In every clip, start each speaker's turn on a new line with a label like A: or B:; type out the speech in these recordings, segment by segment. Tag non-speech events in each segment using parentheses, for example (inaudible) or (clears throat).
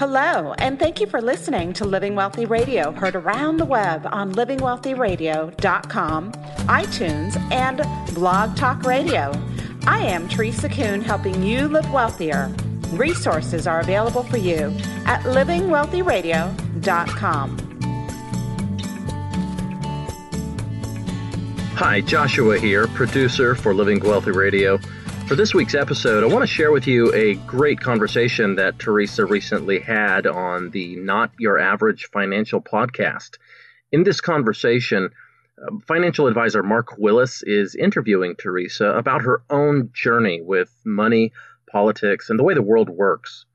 A: Hello, and thank you for listening to Living Wealthy Radio, heard around the web on livingwealthyradio.com, iTunes, and Blog Talk Radio. I am Teresa Kuhn, helping you live wealthier. Resources are available for you at livingwealthyradio.com.
B: Hi, Joshua here, producer for Living Wealthy Radio. For this week's episode, I want to share with you a great conversation that Teresa recently had on the Not Your Average Financial podcast. In this conversation, uh, financial advisor Mark Willis is interviewing Teresa about her own journey with money, politics, and the way the world works.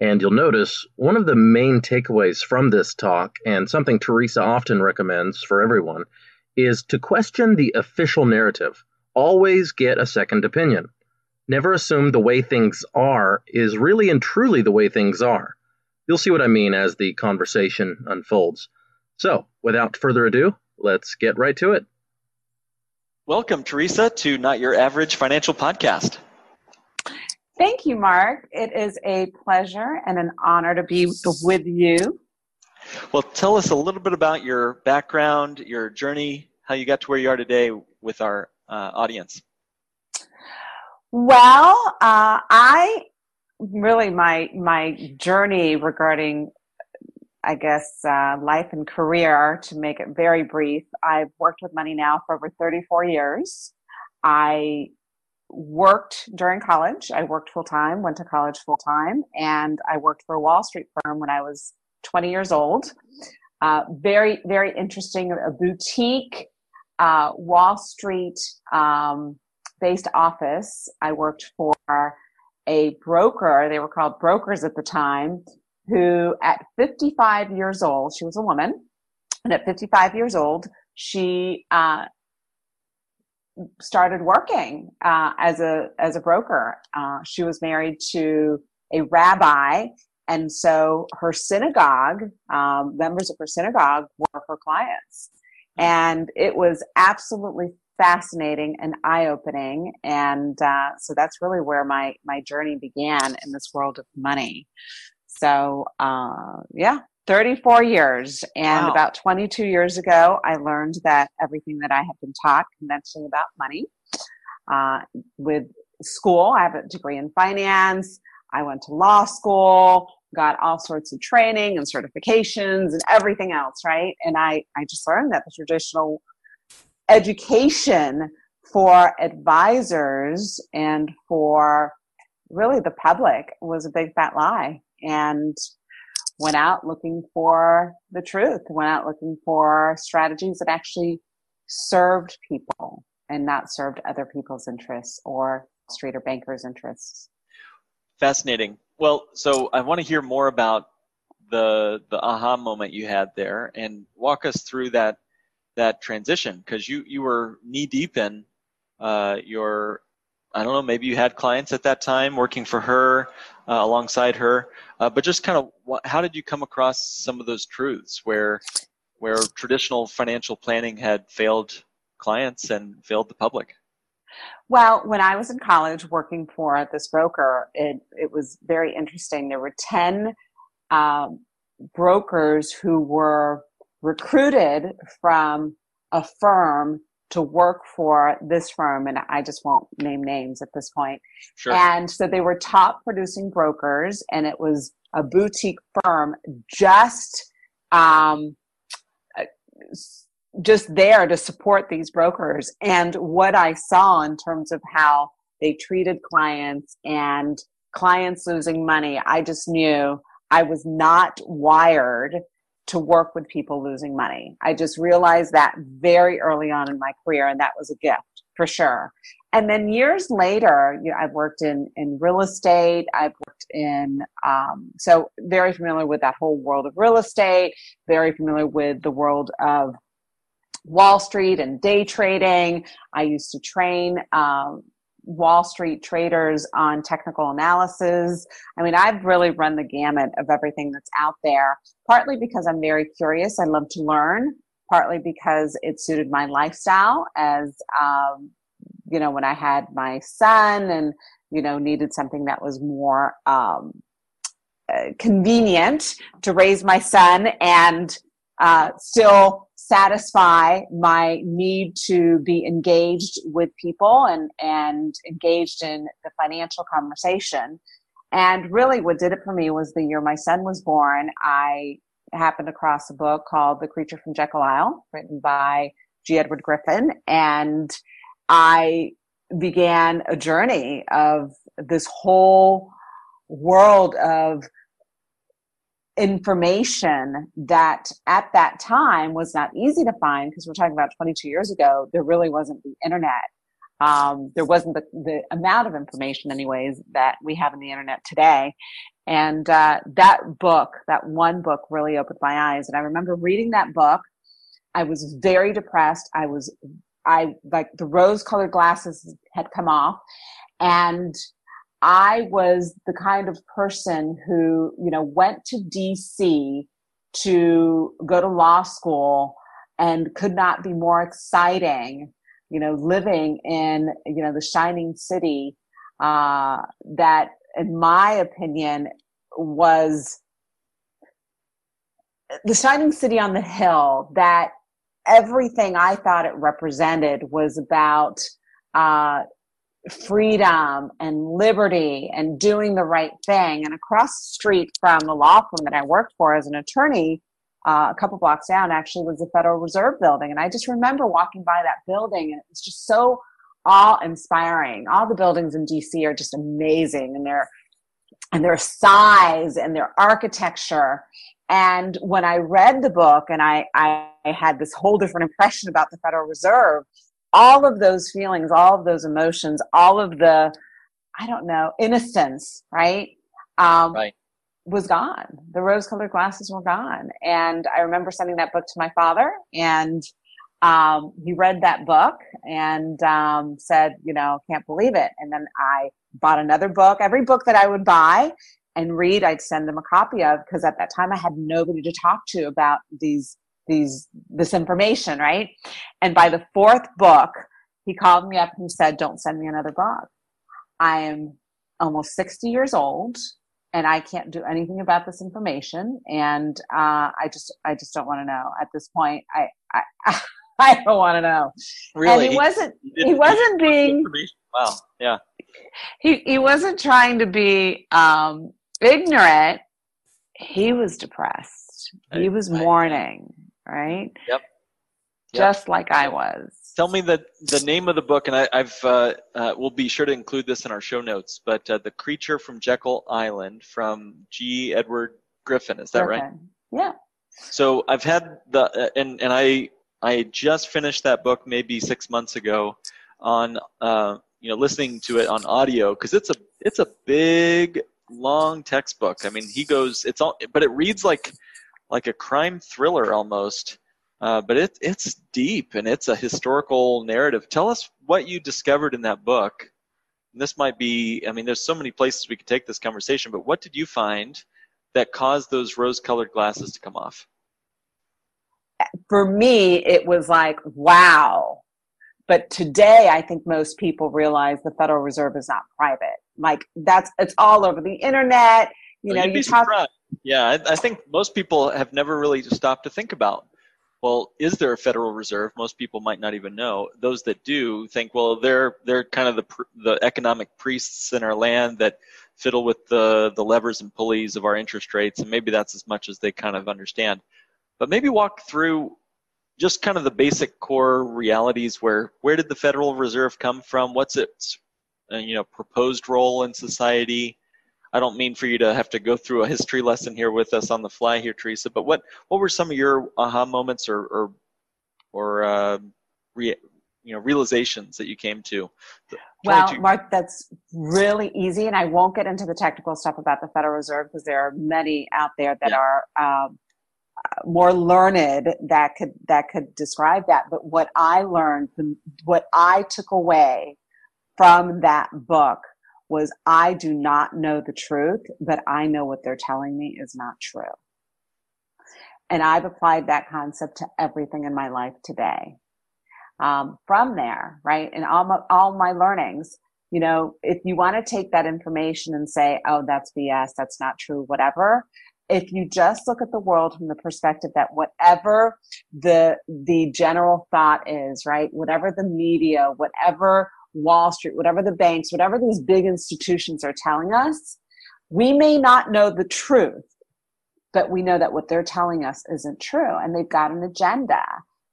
B: And you'll notice one of the main takeaways from this talk, and something Teresa often recommends for everyone, is to question the official narrative. Always get a second opinion. Never assume the way things are is really and truly the way things are. You'll see what I mean as the conversation unfolds. So, without further ado, let's get right to it.
C: Welcome, Teresa, to Not Your Average Financial Podcast.
A: Thank you, Mark. It is a pleasure and an honor to be with you.
C: Well, tell us a little bit about your background, your journey, how you got to where you are today with our uh, audience.
A: Well, uh, I really my my journey regarding, I guess, uh, life and career. To make it very brief, I've worked with money now for over 34 years. I worked during college. I worked full time, went to college full time, and I worked for a Wall Street firm when I was 20 years old. Uh, very, very interesting. A boutique uh, Wall Street um, based office. I worked for a broker. They were called brokers at the time, who at 55 years old, she was a woman, and at 55 years old, she uh, started working uh, as a as a broker. Uh, she was married to a rabbi, and so her synagogue, um, members of her synagogue, were her clients, and it was absolutely fascinating and eye opening. And uh, so that's really where my my journey began in this world of money. So uh, yeah, 34 years. And wow. about 22 years ago, I learned that everything that I had been taught conventionally about money uh, with school, I have a degree in finance. I went to law school, got all sorts of training and certifications and everything else, right? And I, I just learned that the traditional education for advisors and for really the public was a big fat lie and went out looking for the truth went out looking for strategies that actually served people and not served other people's interests or street or bankers interests.
C: Fascinating. Well so i want to hear more about the the aha moment you had there and walk us through that that transition because you you were knee deep in uh, your I don't know maybe you had clients at that time working for her uh, alongside her uh, but just kind of what, how did you come across some of those truths where where traditional financial planning had failed clients and failed the public
A: well, when I was in college working for this broker, it, it was very interesting. There were 10 um, brokers who were recruited from a firm to work for this firm, and I just won't name names at this point. Sure. And so they were top producing brokers, and it was a boutique firm just um, just there to support these brokers. And what I saw in terms of how they treated clients and clients losing money, I just knew I was not wired to work with people losing money. I just realized that very early on in my career, and that was a gift for sure. And then years later, you know, I've worked in in real estate. I've worked in um, so very familiar with that whole world of real estate. Very familiar with the world of Wall Street and day trading. I used to train um, Wall Street traders on technical analysis. I mean, I've really run the gamut of everything that's out there, partly because I'm very curious. I love to learn, partly because it suited my lifestyle as, um, you know, when I had my son and, you know, needed something that was more, um, uh, convenient to raise my son and uh, still satisfy my need to be engaged with people and and engaged in the financial conversation. And really what did it for me was the year my son was born i happened across a book called the creature from jekyll isle written by g. Edward griffin. And i began a journey of this whole world of information that at that time was not easy to find because we're talking about 22 years ago there really wasn't the internet. Um, there wasn't the, the amount of information anyways that we have in the internet today. And uh, that book that one book really opened my eyes. And i remember reading that book. I was very depressed. I was i like the rose colored glasses had come off. And I was the kind of person who, you know, went to DC to go to law school and could not be more exciting, you know, living in, you know, the shining city, uh, that in my opinion was the shining city on the hill that everything I thought it represented was about, uh, freedom and liberty and doing the right thing. And across the street from the law firm that I worked for as an attorney, uh, a couple blocks down actually was the Federal Reserve building. And I just remember walking by that building and it was just so awe inspiring. All the buildings in DC are just amazing and their and their size and their architecture. And when I read the book and I, I had this whole different impression about the Federal Reserve, all of those feelings, all of those emotions, all of the, I don't know, innocence, right? Um,
C: right.
A: Was gone. The rose colored glasses were gone. And I remember sending that book to my father and um, he read that book and um, said, you know, can't believe it. And then I bought another book. Every book that I would buy and read, I'd send him a copy of because at that time I had nobody to talk to about these these this information, right? And by the fourth book, he called me up and he said, "Don't send me another book. I am almost 60 years old." and I can't do anything about this information. And uh, I just, I just don't want to know at this point. I, I, (laughs) I don't want to know.
C: Really,
A: and he wasn't. He, he wasn't being.
C: Wow. Yeah.
A: He he wasn't trying to be um, ignorant. He was depressed. He was mourning right?
C: Yep. yep.
A: Just like I was.
C: Tell me the the name of the book, and I, have uh, uh, we'll be sure to include this in our show notes. But uh, the Creature from Jekyll Island from G. Edward Griffin. Is that Griffin. right?
A: Yeah.
C: So I've had the uh, and and I I just finished that book maybe six months ago on uh, you know listening to it on audio because it's a it's a big long textbook. I mean he goes it's all but it reads like like a crime thriller almost. Uh, but it, it's deep and it's a historical narrative. Tell us what you discovered in that book. And this might be, I mean, there's so many places we could take this conversation, but what did you find that caused those rose colored glasses to come off?
A: For me, it was like, wow. But today, I think most people realize the Federal Reserve is not private. Like, that's, it's all over the internet. You know, you talk. Surprised
C: yeah, I, I, think most people have never really stopped to think about, well, is there a Federal Reserve? Most people might not even know. Those that do think, well, they're they're kind of the the economic priests in our land that fiddle with the the levers and pulleys of our interest rates, and maybe that's as much as they kind of understand. But maybe walk through just kind of the basic core realities where where did the Federal Reserve come from? What's its uh, you know proposed role in society? I don't mean for you to have to go through a history lesson here with us on the fly here, Teresa. But what what were some of your aha moments or or or uh, re, you know realizations that you came to?
A: Well, Mark, that's really easy, and I won't get into the technical stuff about the Federal Reserve because there are many out there that yeah. are. Um, more learned that could that could describe that but what i learned what i took away from that book was I do not know the truth, but I know what they're telling me is not true. And I've applied that concept to everything in my life today. Um, from there, right, and all my, all my learnings, you know, if you want to take that information and say, oh, that's BS, that's not true, whatever, if you just look at the world from the perspective that whatever the the general thought is right whatever the media whatever wall street whatever the banks whatever these big institutions are telling us we may not know the truth but we know that what they're telling us isn't true and they've got an agenda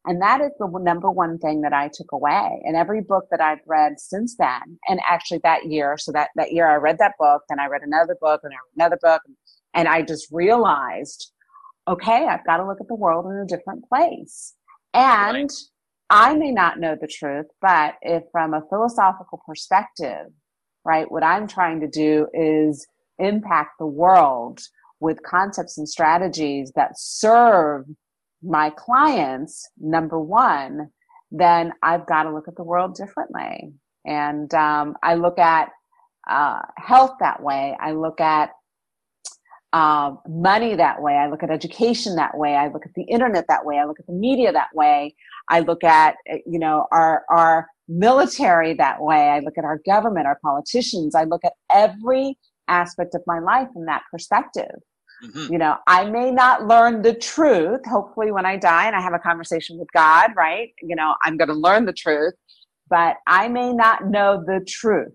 A: and that is the number one thing that I took away. And every book that I've read since then, and actually that year, so that, that year I read that book, then I read another book, and another book, and I just realized, okay, I've got to look at the world in a different place. And. I may not know the truth, but if from a philosophical perspective, right, what I'm trying to do is impact the world with concepts and strategies that serve my clients, number one, then I've got to look at the world differently. And um, I look at uh, health that way. I look at uh, money that way. I look at education that way. I look at the internet that way. I look at the media that way. I look at you know our our military that way. I look at our government, our politicians. I look at every aspect of my life from that perspective. Mm-hmm. You know, I may not learn the truth. Hopefully, when I die and I have a conversation with God, right? You know, I'm going to learn the truth, but I may not know the truth.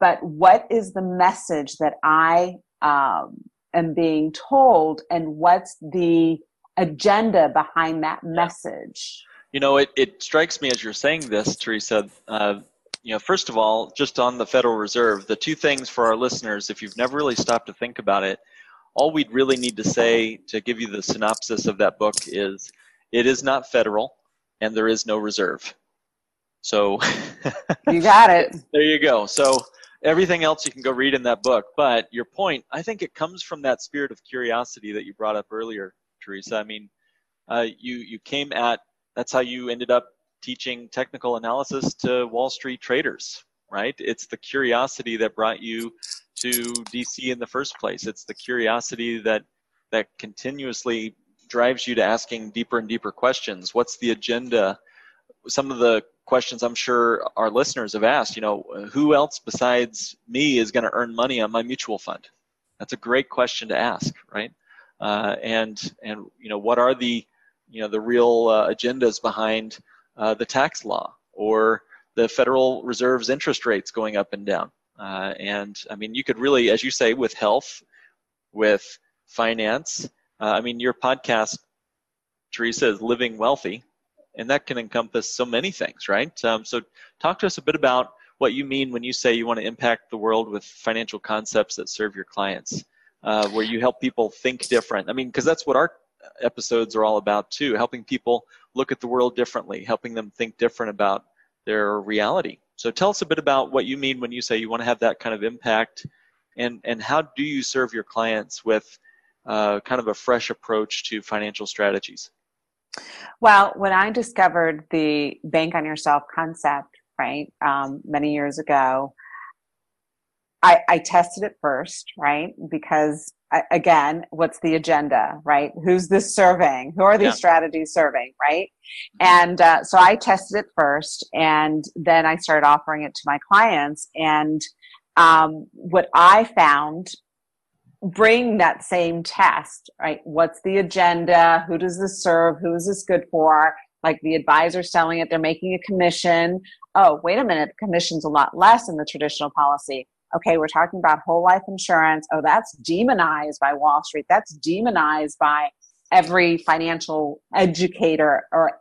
A: But what is the message that I um, am being told, and what's the agenda behind that message?
C: You know, it, it strikes me as you're saying this, Teresa. Uh, you know, first of all, just on the Federal Reserve, the two things for our listeners, if you've never really stopped to think about it, all we'd really need to say to give you the synopsis of that book is it is not federal and there is no reserve. So (laughs)
A: you got it.
C: there you go. So everything else you can go read in that book. But your point, I think it comes from that spirit of curiosity that you brought up earlier, Teresa. I mean, uh, you you came at that's how you ended up teaching technical analysis to Wall Street traders, right? It's the curiosity that brought you to DC in the first place. It's the curiosity that that continuously drives you to asking deeper and deeper questions. What's the agenda? Some of the questions I'm sure our listeners have asked, you know, who else besides me is going to earn money on my mutual fund? That's a great question to ask, right? Uh, and and you know, what are the you know the real uh, agendas behind uh, the tax law or the Federal Reserve's interest rates going up and down? Uh, and I mean, you could really, as you say, with health, with finance. Uh, I mean, your podcast, Teresa, is living wealthy, and that can encompass so many things, right? Um, so, talk to us a bit about what you mean when you say you want to impact the world with financial concepts that serve your clients, uh, where you help people think different. I mean, because that's what our episodes are all about too, helping people look at the world differently, helping them think different about their reality. So tell us a bit about what you mean when you say you want to have that kind of impact, and and how do you serve your clients with uh, kind of a fresh approach to financial strategies?
A: Well, when I discovered the bank on yourself concept, right, um, many years ago, I, I tested it first, right, because again, what's the agenda, right? Who's this serving? Who are these yeah. strategies serving, right? And uh, so I tested it first, and then I started offering it to my clients. And um, what I found, bring that same test, right? What's the agenda? Who does this serve? Who is this good for? Like the advisor selling it, they're making a commission. Oh, wait a minute, the commission's a lot less in the traditional policy okay, we're talking about whole life insurance. Oh, that's demonized by Wall Street. That's demonized by every financial educator or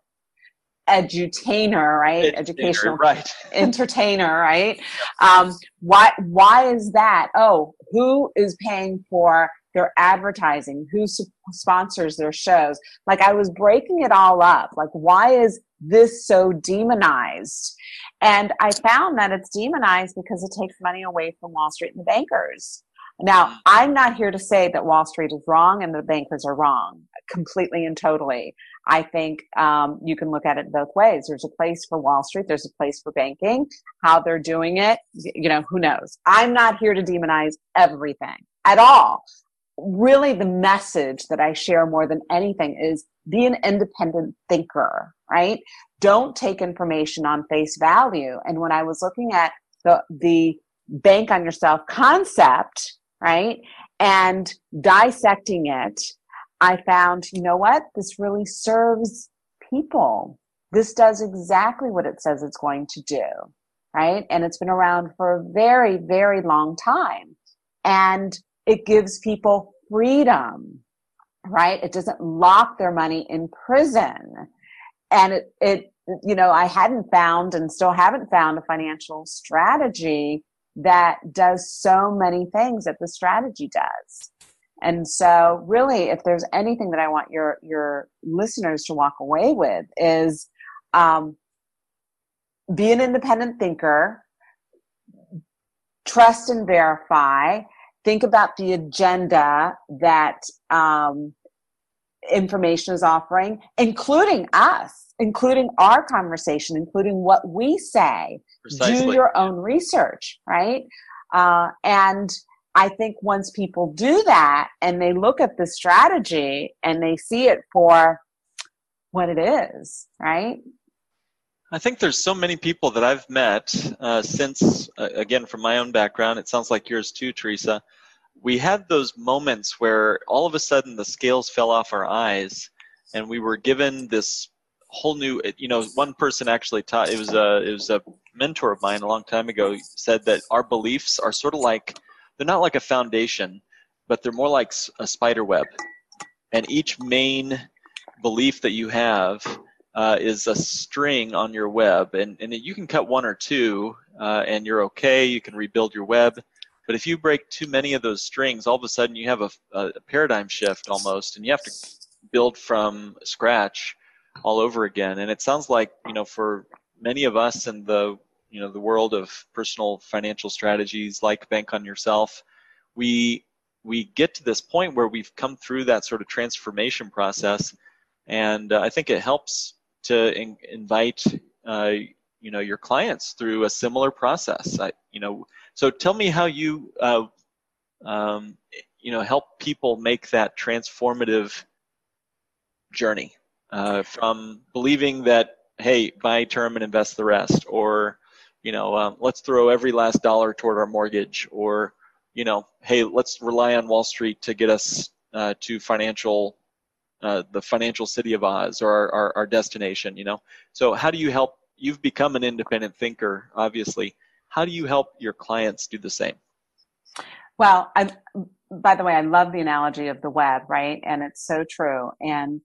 A: edutainer, right? Educational
C: right. (laughs)
A: entertainer, right? Um, why why is that? Oh, who is paying for their advertising? Who sponsors their shows? Like I was breaking it all up. Like why is this so demonized? And I found that it's demonized because it takes money away from Wall Street and the bankers. Now. I'm not here to say that Wall Street is wrong and the bankers are wrong completely and totally. I think um, you can look at it both ways. There's a place for Wall Street, there's a place for banking. How they're doing it, you know, who knows? I'm not here to demonize everything at all. Really, the message that I share more than anything is be an independent thinker, right? Don't take information on face value. And when I was looking at the the bank on yourself concept, right? And dissecting it, I found, you know what? This really serves people. This does exactly what it says it's going to do, right? And it's been around for a very, very long time. And it gives people freedom, right? It doesn't lock their money in prison. And it, it, you know, I hadn't found and still haven't found a financial strategy that does so many things that the strategy does. And so really, if there's anything that I want your, your listeners to walk away with is, um, be an independent thinker, trust and verify, think about the agenda that, um, information is offering, including us, including our conversation, including what we say.
C: Precisely.
A: Do your own research, right? Uh, and I think once people do that and they look at the strategy and they see it for what it is, right?
C: I think there's so many people that I've met uh, since, uh, again, from my own background, it sounds like yours too, Teresa. We had those moments where all of a sudden the scales fell off our eyes and we were given this whole new, you know, one person actually taught, it was a, it was a mentor of mine a long time ago said that our beliefs are sort of like they're not like a foundation, but they're more like a spider web. And each main belief that you have uh, is a string on your web, and, and you can cut one or two, uh, and you're okay. You can rebuild your web. But if you break too many of those strings, all of a sudden you have a, a paradigm shift almost, and you have to build from scratch all over again. And it sounds like you know for many of us in the you know the world of personal financial strategies like bank on yourself we we get to this point where we've come through that sort of transformation process. And uh, i think it helps to in, invite uh, you know your clients through a similar process. I, you know so tell me how you uh, um, you know help people make that transformative journey uh, from believing that hey buy term and invest the rest or you know, um, let's throw every last dollar toward our mortgage, or, you know, hey, let's rely on Wall Street to get us uh, to financial, uh, the financial city of Oz or our, our, our destination, you know. So how do you help? You've become an independent thinker, obviously. How do you help your clients do the same?
A: Well, I, by the way, I love the analogy of the web, right? And it's so true. And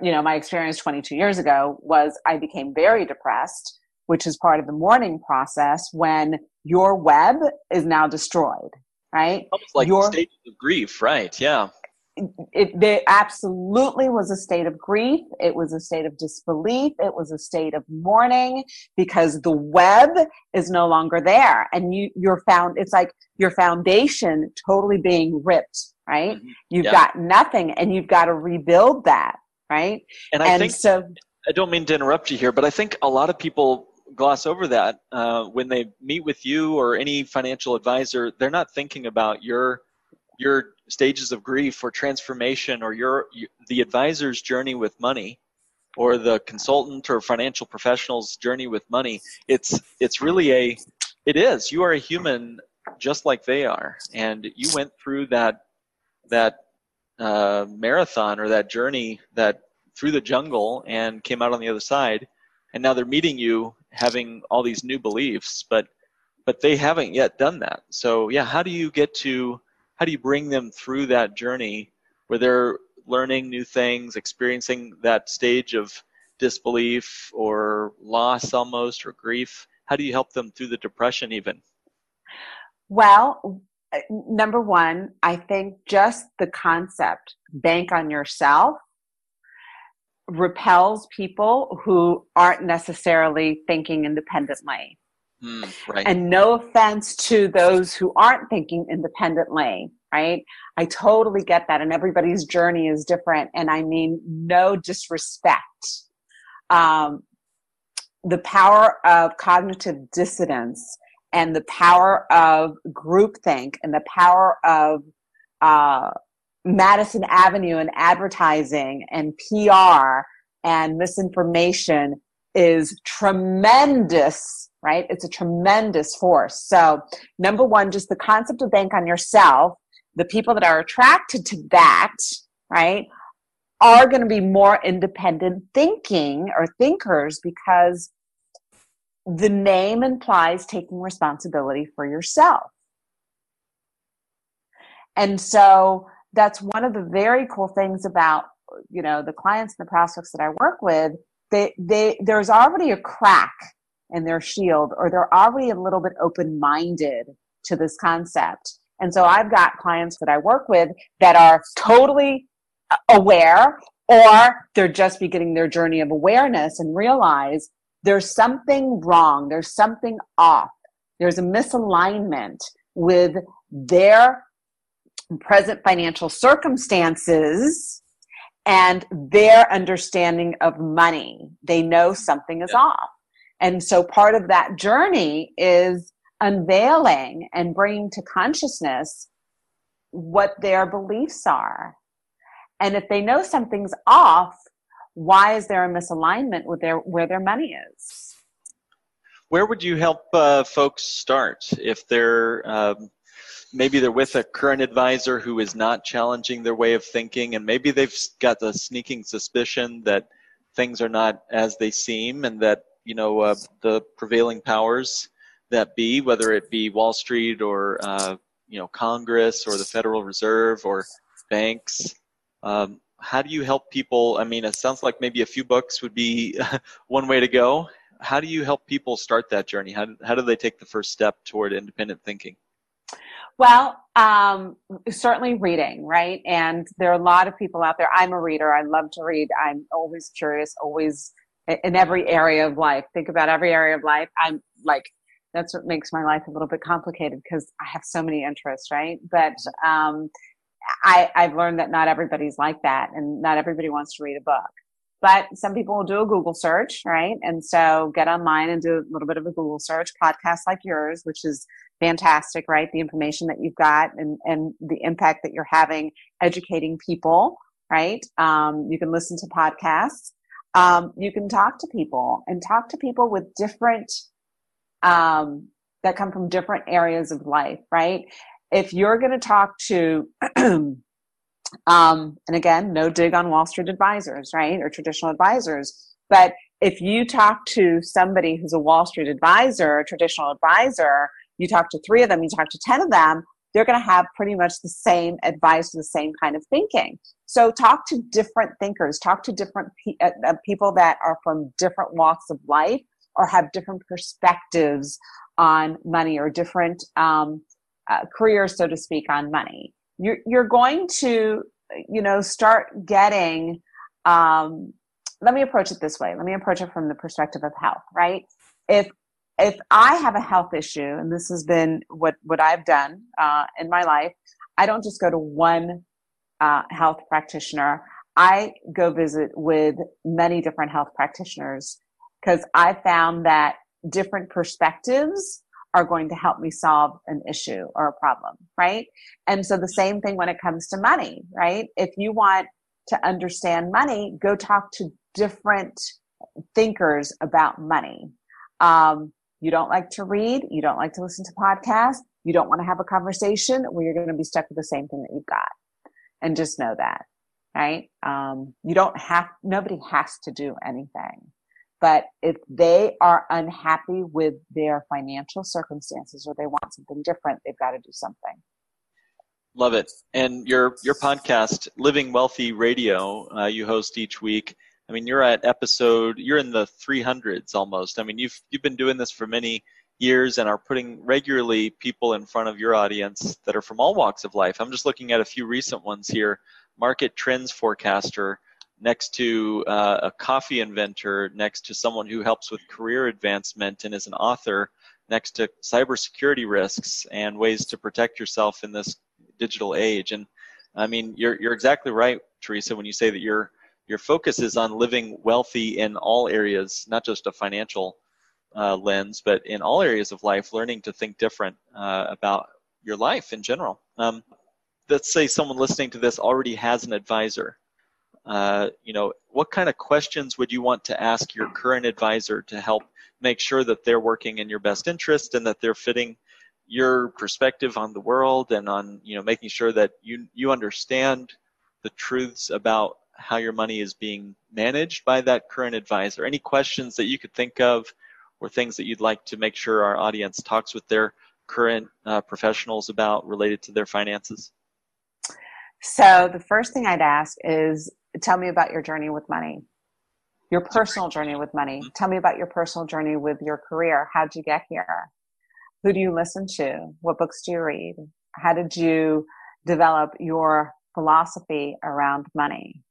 A: you know, my experience 22 years ago was I became very depressed which is part of the mourning process when your web is now destroyed, right?
C: Almost like your, stages of grief, right? Yeah.
A: It, it absolutely was a state of grief. It was a state of disbelief. It was a state of mourning because the web is no longer there. And you, you're found, it's like your foundation totally being ripped, right? Mm-hmm. You've yeah. got nothing and you've got to rebuild that, right?
C: And I and think so. I don't mean to interrupt you here, but I think a lot of people gloss over that uh, when they meet with you or any financial advisor. They're not thinking about your your stages of grief or transformation or your the advisor's journey with money or the consultant or financial professional's journey with money. It's it's really a it is. You are a human just like they are, and you went through that that uh, marathon or that journey that through the jungle and came out on the other side and now they're meeting you having all these new beliefs but but they haven't yet done that. So yeah how do you get to how do you bring them through that journey where they're learning new things experiencing that stage of disbelief or loss almost or grief? How do you help them through the depression even?
A: Well uh, number one i think just the concept bank on yourself repels people who aren't necessarily thinking independently.
C: Mm, right.
A: And no offense to those who aren't thinking independently, right? I totally get that. And everybody's journey is different. And I mean, no disrespect. Um, the power of cognitive dissonance and the power of groupthink and the power of uh, Madison Avenue and advertising and PR and misinformation is tremendous right? It's a tremendous force. So, number one, just the concept of bank on yourself, the people that are attracted to that, right, are going to be more independent thinking or thinkers because the name implies taking responsibility for yourself. And so that's one of the very cool things about you know the clients and the prospects that I work with. They they there's already a crack in their shield, or they're already a little bit open minded to this concept. And so I've got clients that I work with that are totally aware, or they're just beginning their journey of awareness and realize there's something wrong, there's something off, there's a misalignment with their present financial circumstances and their understanding of money. They know something is yeah. off. And so part of that journey is unveiling and bringing to consciousness what their beliefs are. And if they know something's off, why is there a misalignment with their where their money is?
C: Where would you help uh, folks start if they're um, maybe they're with a current advisor who is not challenging their way of thinking, and maybe they've got the sneaking suspicion that things are not as they seem, and that you know uh, the prevailing powers that be, whether it be Wall Street or uh, you know Congress or the Federal Reserve or banks. Um, how do you help people? I mean, it sounds like maybe a few books would be (laughs) one way to go. How do you help people start that journey? How how do they take the first step toward independent thinking?
A: Well, um, certainly reading, right? And there are a lot of people out there. I'm a reader. I love to read. I'm always curious, always in every area of life. Think about every area of life. I'm like, that's what makes my life a little bit complicated because I have so many interests, right? But um, I, I've learned that not everybody's like that, and not everybody wants to read a book. But some people will do a Google search, right? And so get online and do a little bit of a Google search, podcasts like yours, which is fantastic, right? The information that you've got and, and the impact that you're having educating people, right? Um, you can listen to podcasts. Um, you can talk to people and talk to people with different, um, that come from different areas of life, right? If you're going to talk to, (clears throat) um, and again, no dig on Wall Street advisors, right? Or traditional advisors. But if you talk to somebody who's a Wall Street advisor, a traditional advisor, you talk to three of them, you talk to 10 of them, they're going to have pretty much the same advice, the same kind of thinking. So talk to different thinkers, talk to different pe- uh, uh, people that are from different walks of life or have different perspectives on money or different um, uh, careers, so to speak, on money. You're, you're going to, you know, start getting, um, let me approach it this way. Let me approach it from the perspective of health, right? If if I have a health issue, and this has been what what I've done uh, in my life, I don't just go to one uh, health practitioner. I go visit with many different health practitioners because I found that different perspectives are going to help me solve an issue or a problem, right? And so the same thing when it comes to money, right? If you want to understand money, go talk to different thinkers about money. Um, you don't like to read, you don't like to listen to podcasts, you don't want to have a conversation, where you're going to be stuck with the same thing that you've got. And just know that, right? Um, you don't have, nobody has to do anything. But if they are unhappy with their financial circumstances or they want something different, they've got to do something.
C: Love it. And your your podcast, Living Wealthy Radio, uh, you host each week. I mean, you're at episode, you're in the 300s almost. I mean, you've you've been doing this for many years and are putting regularly people in front of your audience that are from all walks of life. I'm just looking at a few recent ones here. Market trends forecaster next to uh, a coffee inventor, next to someone who helps with career advancement and is an author, next to cybersecurity risks and ways to protect yourself in this digital age. And I mean, you're you're exactly right, Teresa, when you say that you're your focus is on living wealthy in all areas, not just a financial uh, lens, but in all areas of life, learning to think different uh, about your life in general. Um, let's say someone listening to this already has an advisor. Uh, you know, what kind of questions would you want to ask your current advisor to help make sure that they're working in your best interest and that they're fitting your perspective on the world and on, you know, making sure that you you understand the truths about how your money is being managed by that current advisor. Any questions that you could think of or things that you'd like to make sure our audience talks with their current uh, professionals about related to their finances?
A: So the first thing I'd ask is tell me about your journey with money. Your personal journey with money. Tell me about your personal journey with your career. How'd you get here? Who do you listen to? What books do you read? How did you develop your philosophy around money?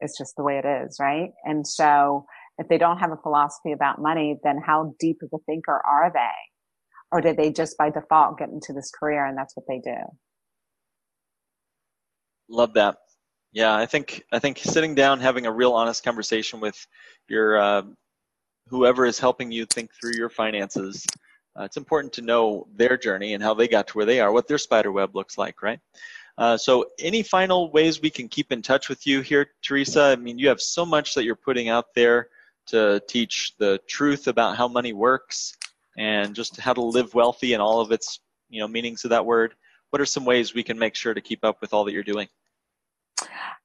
A: It's just the way it is, right? And so if they don't have a philosophy about money, then how deep of a thinker are they? Or did they just by default get into this career and that's what they do?
C: Love that. Yeah, I think I think sitting down, having a real honest conversation with your uh, whoever is helping you think through your finances. Uh, it's important to know their journey and how they got to where they are, what their spider web looks like, right? Uh, so, any final ways we can keep in touch with you here, Teresa? I mean, you have so much that you're putting out there to teach the truth about how money works and just how to live wealthy and all of its you know meanings of that word what are some ways we can make sure to keep up with all that you're doing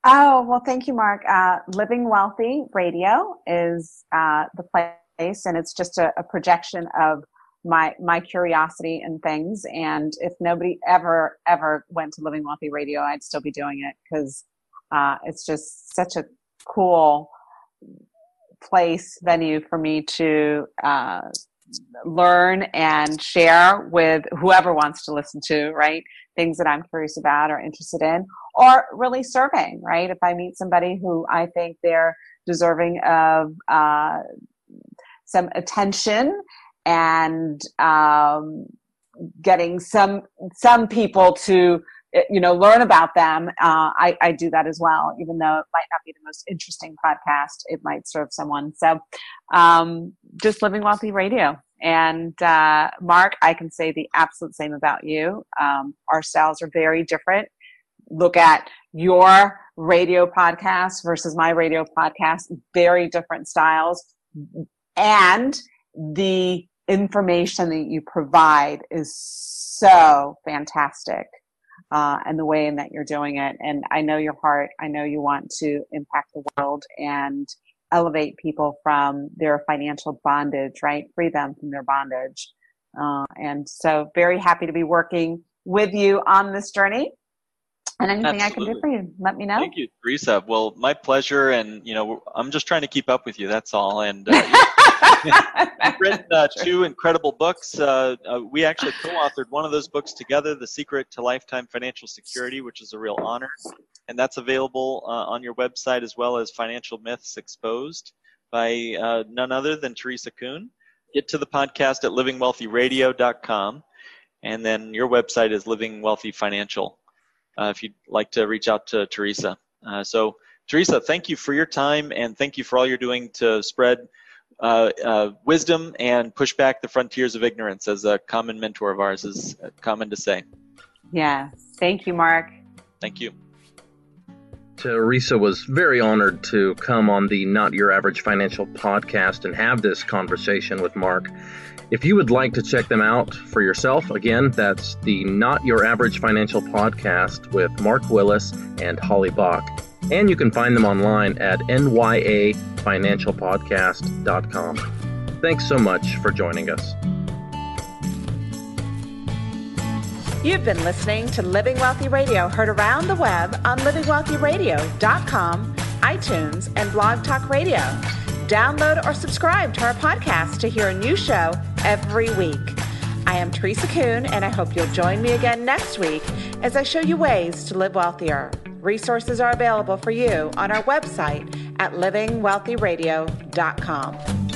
A: oh well thank you mark uh, living wealthy radio is uh, the place and it's just a, a, projection of my my curiosity and things and if nobody ever ever went to living wealthy radio i'd still be doing it because uh, it's just such a cool place venue for me to uh, learn and share with whoever wants to listen to, right? Things that I'm curious about or interested in, or really serving, right? If I meet somebody who I think they're deserving of uh, some attention and um, getting some some people to you know learn about them uh, I, I do that as well. Even though it might not be the most interesting podcast it might serve someone. So um, just living wealthy radio. And uh, mark i can say the absolute same about you. Um, our styles are very different look at your radio podcast versus my radio podcast very different styles and the information that you provide is so fantastic uh, and the way in that you're doing it. And I know your heart. I know you want to impact the world and elevate people from their financial bondage, right? Free them from their bondage. Uh, and so, very happy to be working with you on this journey. And anything Absolutely. I can do for you, let me know.
C: Thank you, Teresa. Well, my pleasure. And you know, I'm just trying to keep up with you. That's all. And uh, I've (laughs) written uh, two incredible books. Uh, uh, we actually co-authored one of those books together, "The Secret to Lifetime Financial Security," which is a real honor, and that's available uh, on your website as well as "Financial Myths Exposed" by uh, none other than Teresa Kuhn. Get to the podcast at livingwealthyradio.com, and then your website is Living Wealthy Financial. Uh, if you'd like to reach out to Teresa. so, Teresa, thank you for your time and thank you for all you're doing to spread uh, uh, wisdom and push back the frontiers of ignorance, as a common mentor of ours is common to say.
A: Yeah. Thank you, Mark.
C: Thank you.
B: Teresa was very honored to come on the Not Your Average Financial podcast and have this conversation with Mark. If you would like to check them out for yourself, again, that's the Not Your Average Financial podcast with Mark Willis and Holly Bach and you can find them online at nyafinancialpodcast.com. Thanks so much for joining us.
D: You've been listening to Living Wealthy Radio, heard around the web on livingwealthyradio.com, iTunes, and Blog Talk Radio. Download or subscribe to our podcast to hear a new show every week. I am Teresa Kuhn, and I hope you'll join me again next week as I show you ways to live wealthier. Resources are available for you on our website at livingwealthyradio.com.